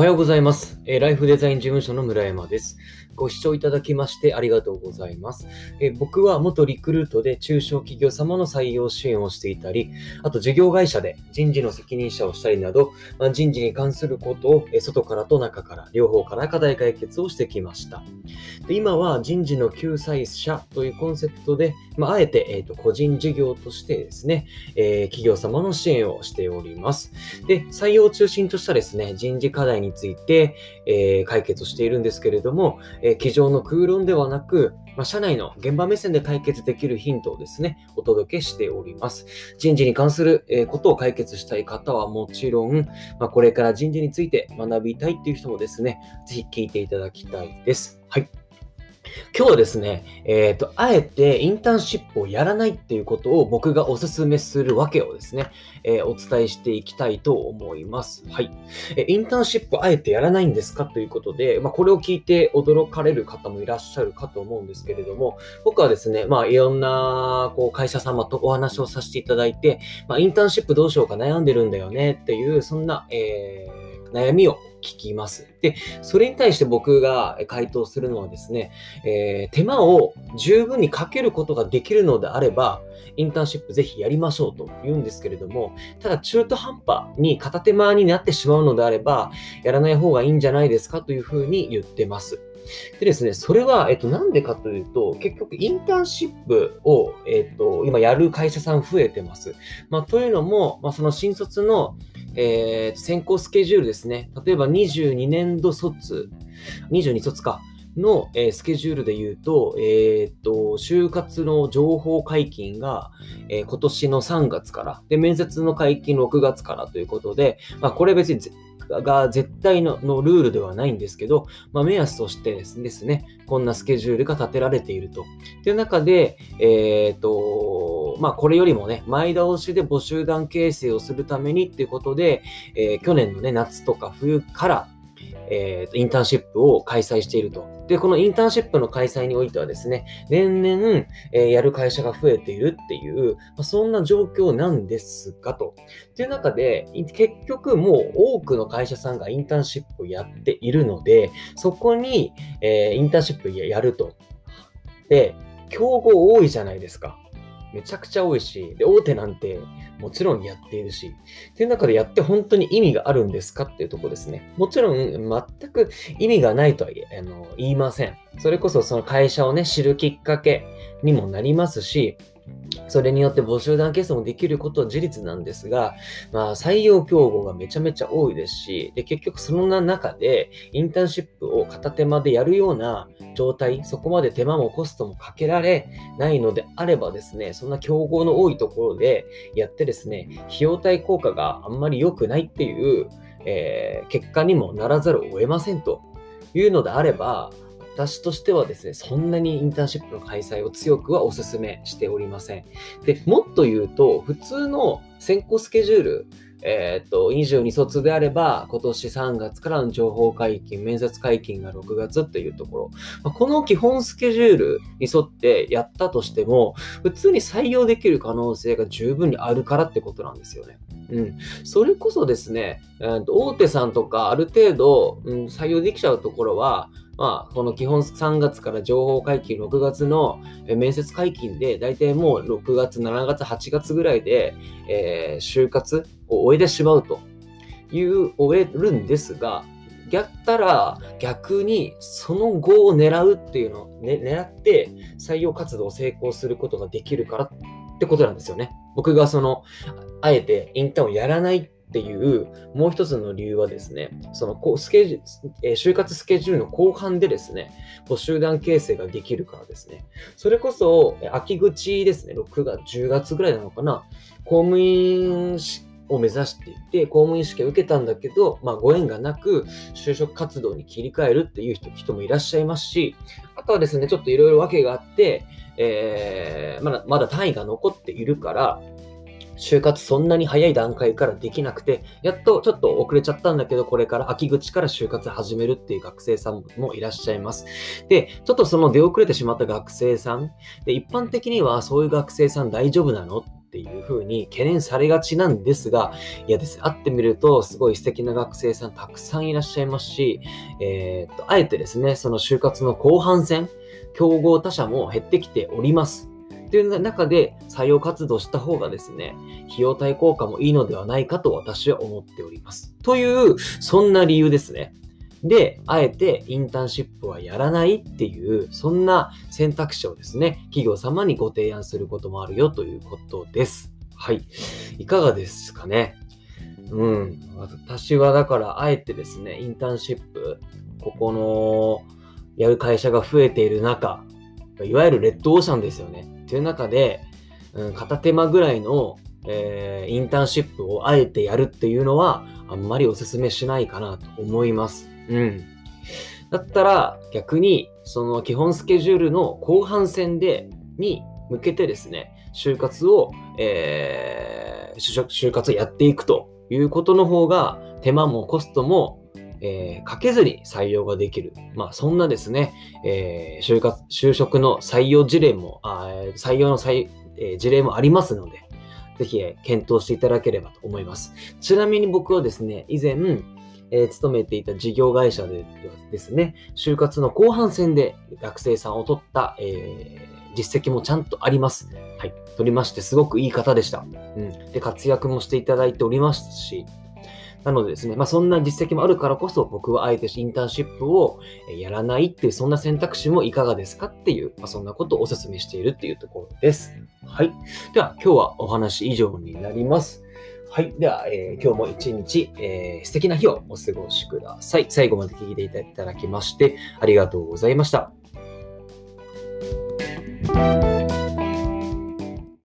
おはようございます。ライフデザイン事務所の村山です。ご視聴いただきましてありがとうございます。え僕は元リクルートで中小企業様の採用支援をしていたり、あと事業会社で人事の責任者をしたりなど、まあ人事に関することを外からと中から、両方から課題解決をしてきました。で今は人事の救済者というコンセプトで、まあ、あえて、えーと個人事業としてですね、えー企業様の支援をしております。で、採用を中心としたですね、人事課題について、えー解決しているんですけれども、ええ机上の空論ではなく、まあ、社内の現場目線で解決できるヒントをですね、お届けしております。人事に関する、えーことを解決したい方はもちろん、まあ、これから人事について学びたいっていう人もですね、ぜひ聞いていただきたいです。はい。今日はですね、えっ、と、あえてインターンシップをやらないっていうことを僕がお勧めするわけをですね、えーお伝えしていきたいと思います。はい。えインターンシップあえてやらないんですかということで、まあ、これを聞いて驚かれる方もいらっしゃるかと思うんですけれども、僕はですね、まあ、いろんなこう会社様とお話をさせていただいて、まあ、インターンシップどうしようか悩んでるんだよねっていう、そんな、えー悩みを聞きます。で、それに対して僕が回答するのはですね、えー手間を十分にかけることができるのであれば、インターンシップぜひやりましょうと言うんですけれども、ただ中途半端に片手間になってしまうのであれば、やらない方がいいんじゃないですかというふうに言ってます。でですね、それは、えっと、なんでかというと、結局、インターンシップを、えっと、今やる会社さん増えてます。まあ、というのも、まあ、その新卒の、えー選考スケジュールですね。例えば22年度卒、22卒か。の、えースケジュールで言うと、えーと、就活の情報解禁が、えー今年の3月から、で、面接の解禁6月からということで、まあ、これ別にが絶対のルールではないんですけど、まあ、目安としてですね、こんなスケジュールが立てられていると。という中で、えーと、まあ、これよりもね、前倒しで募集団形成をするためにっていうことで、えー去年のね、夏とか冬から、えーインターンシップを開催していると。で、このインターンシップの開催においてはですね、年々、えーやる会社が増えているっていう、まあ、そんな状況なんですがと。っていう中で、結局もう多くの会社さんがインターンシップをやっているので、そこに、えーインターンシップやると。で、競合多いじゃないですか。めちゃくちゃ多いし、で、大手なんてもちろんやっているし、っていう中でやって本当に意味があるんですかっていうとこですね。もちろん全く意味がないとは言あの言いません。それこそその会社をね、知るきっかけにもなりますし、それによって募集団形成もできることは事実なんですが、まあ、採用競合がめちゃめちゃ多いですし、で、結局その中で、インターンシップを片手間でやるような状態、そこまで手間もコストもかけられないのであればですね、そんな競合の多いところでやってですね、費用対効果があんまり良くないっていう、えー結果にもならざるを得ませんというのであれば、私としてはですね、そんなにインターンシップの開催を強くはお勧めしておりません。で、もっと言うと、普通の選考スケジュール、えーっと、22卒であれば、今年3月からの情報解禁、面接解禁が6月っていうところ、まあこの基本スケジュールに沿ってやったとしても、普通に採用できる可能性が十分にあるからってことなんですよね。うん。それこそですね、えーと大手さんとかある程度、うん、採用できちゃうところは、まあ、この基本3月から情報解禁6月の面接解禁で、大体もう6月、7月、8月ぐらいで、えー就活を終えてしまうという、終えるんですが、やったら逆にその後を狙うっていうのを、ね、狙って採用活動を成功することができるからってことなんですよね。僕がその、あえてインターンをやらないっていうもう一つの理由はですね、そのスケジュ就活スケジュールの後半でですね、集団形成ができるからですね。それこそ、秋口ですね、6月、10月ぐらいなのかな、公務員を目指していて、公務員試験を受けたんだけど、まあ、ご縁がなく、就職活動に切り替えるっていう人人もいらっしゃいますし、あとはですね、ちょっといろいろ訳があって、えーまだまだ単位が残っているから、就活そんなに早い段階からできなくて、やっとちょっと遅れちゃったんだけど、これから秋口から就活始めるっていう学生さんもいらっしゃいます。で、ちょっとその出遅れてしまった学生さん、で一般的にはそういう学生さん大丈夫なのっていう風に懸念されがちなんですが、いやです、会ってみるとすごい素敵な学生さんたくさんいらっしゃいますし、えー、っと、あえてですね、その就活の後半戦、競合他社も減ってきております。という中で採用活動した方がですね、費用対効果もいいのではないかと私は思っております。という、そんな理由ですね。で、あえてインターンシップはやらないっていう、そんな選択肢をですね、企業様にご提案することもあるよということです。はい。いかがですかねうん。私はだからあえてですね、インターンシップ、ここの、やる会社が増えている中、いわゆるレッドオーシャンですよね。という中で、うん、片手間ぐらいの、えー、インターンシップをあえてやるっていうのは、あんまりお勧めしないかなと思います。うん。だったら逆にその基本スケジュールの後半戦でに向けてですね、就活を、えー、就就活をやっていくということの方が手間もコストも、えー、かけずに採用ができる。まあそんなですね、えー、就活、就職の採用事例も、あ採用の採、えー、事例もありますので、ぜひ検討していただければと思います。ちなみに僕はですね、以前、えー、勤めていた事業会社でですね、就活の後半戦で学生さんを取った、えー、実績もちゃんとあります。はい。取りまして、すごくいい方でした。うん。で、活躍もしていただいておりますし、なのでですね、まあ、そんな実績もあるからこそ、僕はあえてインターンシップをやらないっていう、そんな選択肢もいかがですかっていう、まあ、そんなことをお勧めしているっていうところです。はい。では、今日はお話以上になります。はい。では、えー、今日も一日、えー、素敵な日をお過ごしください。最後まで聞いていただきまして、ありがとうございました。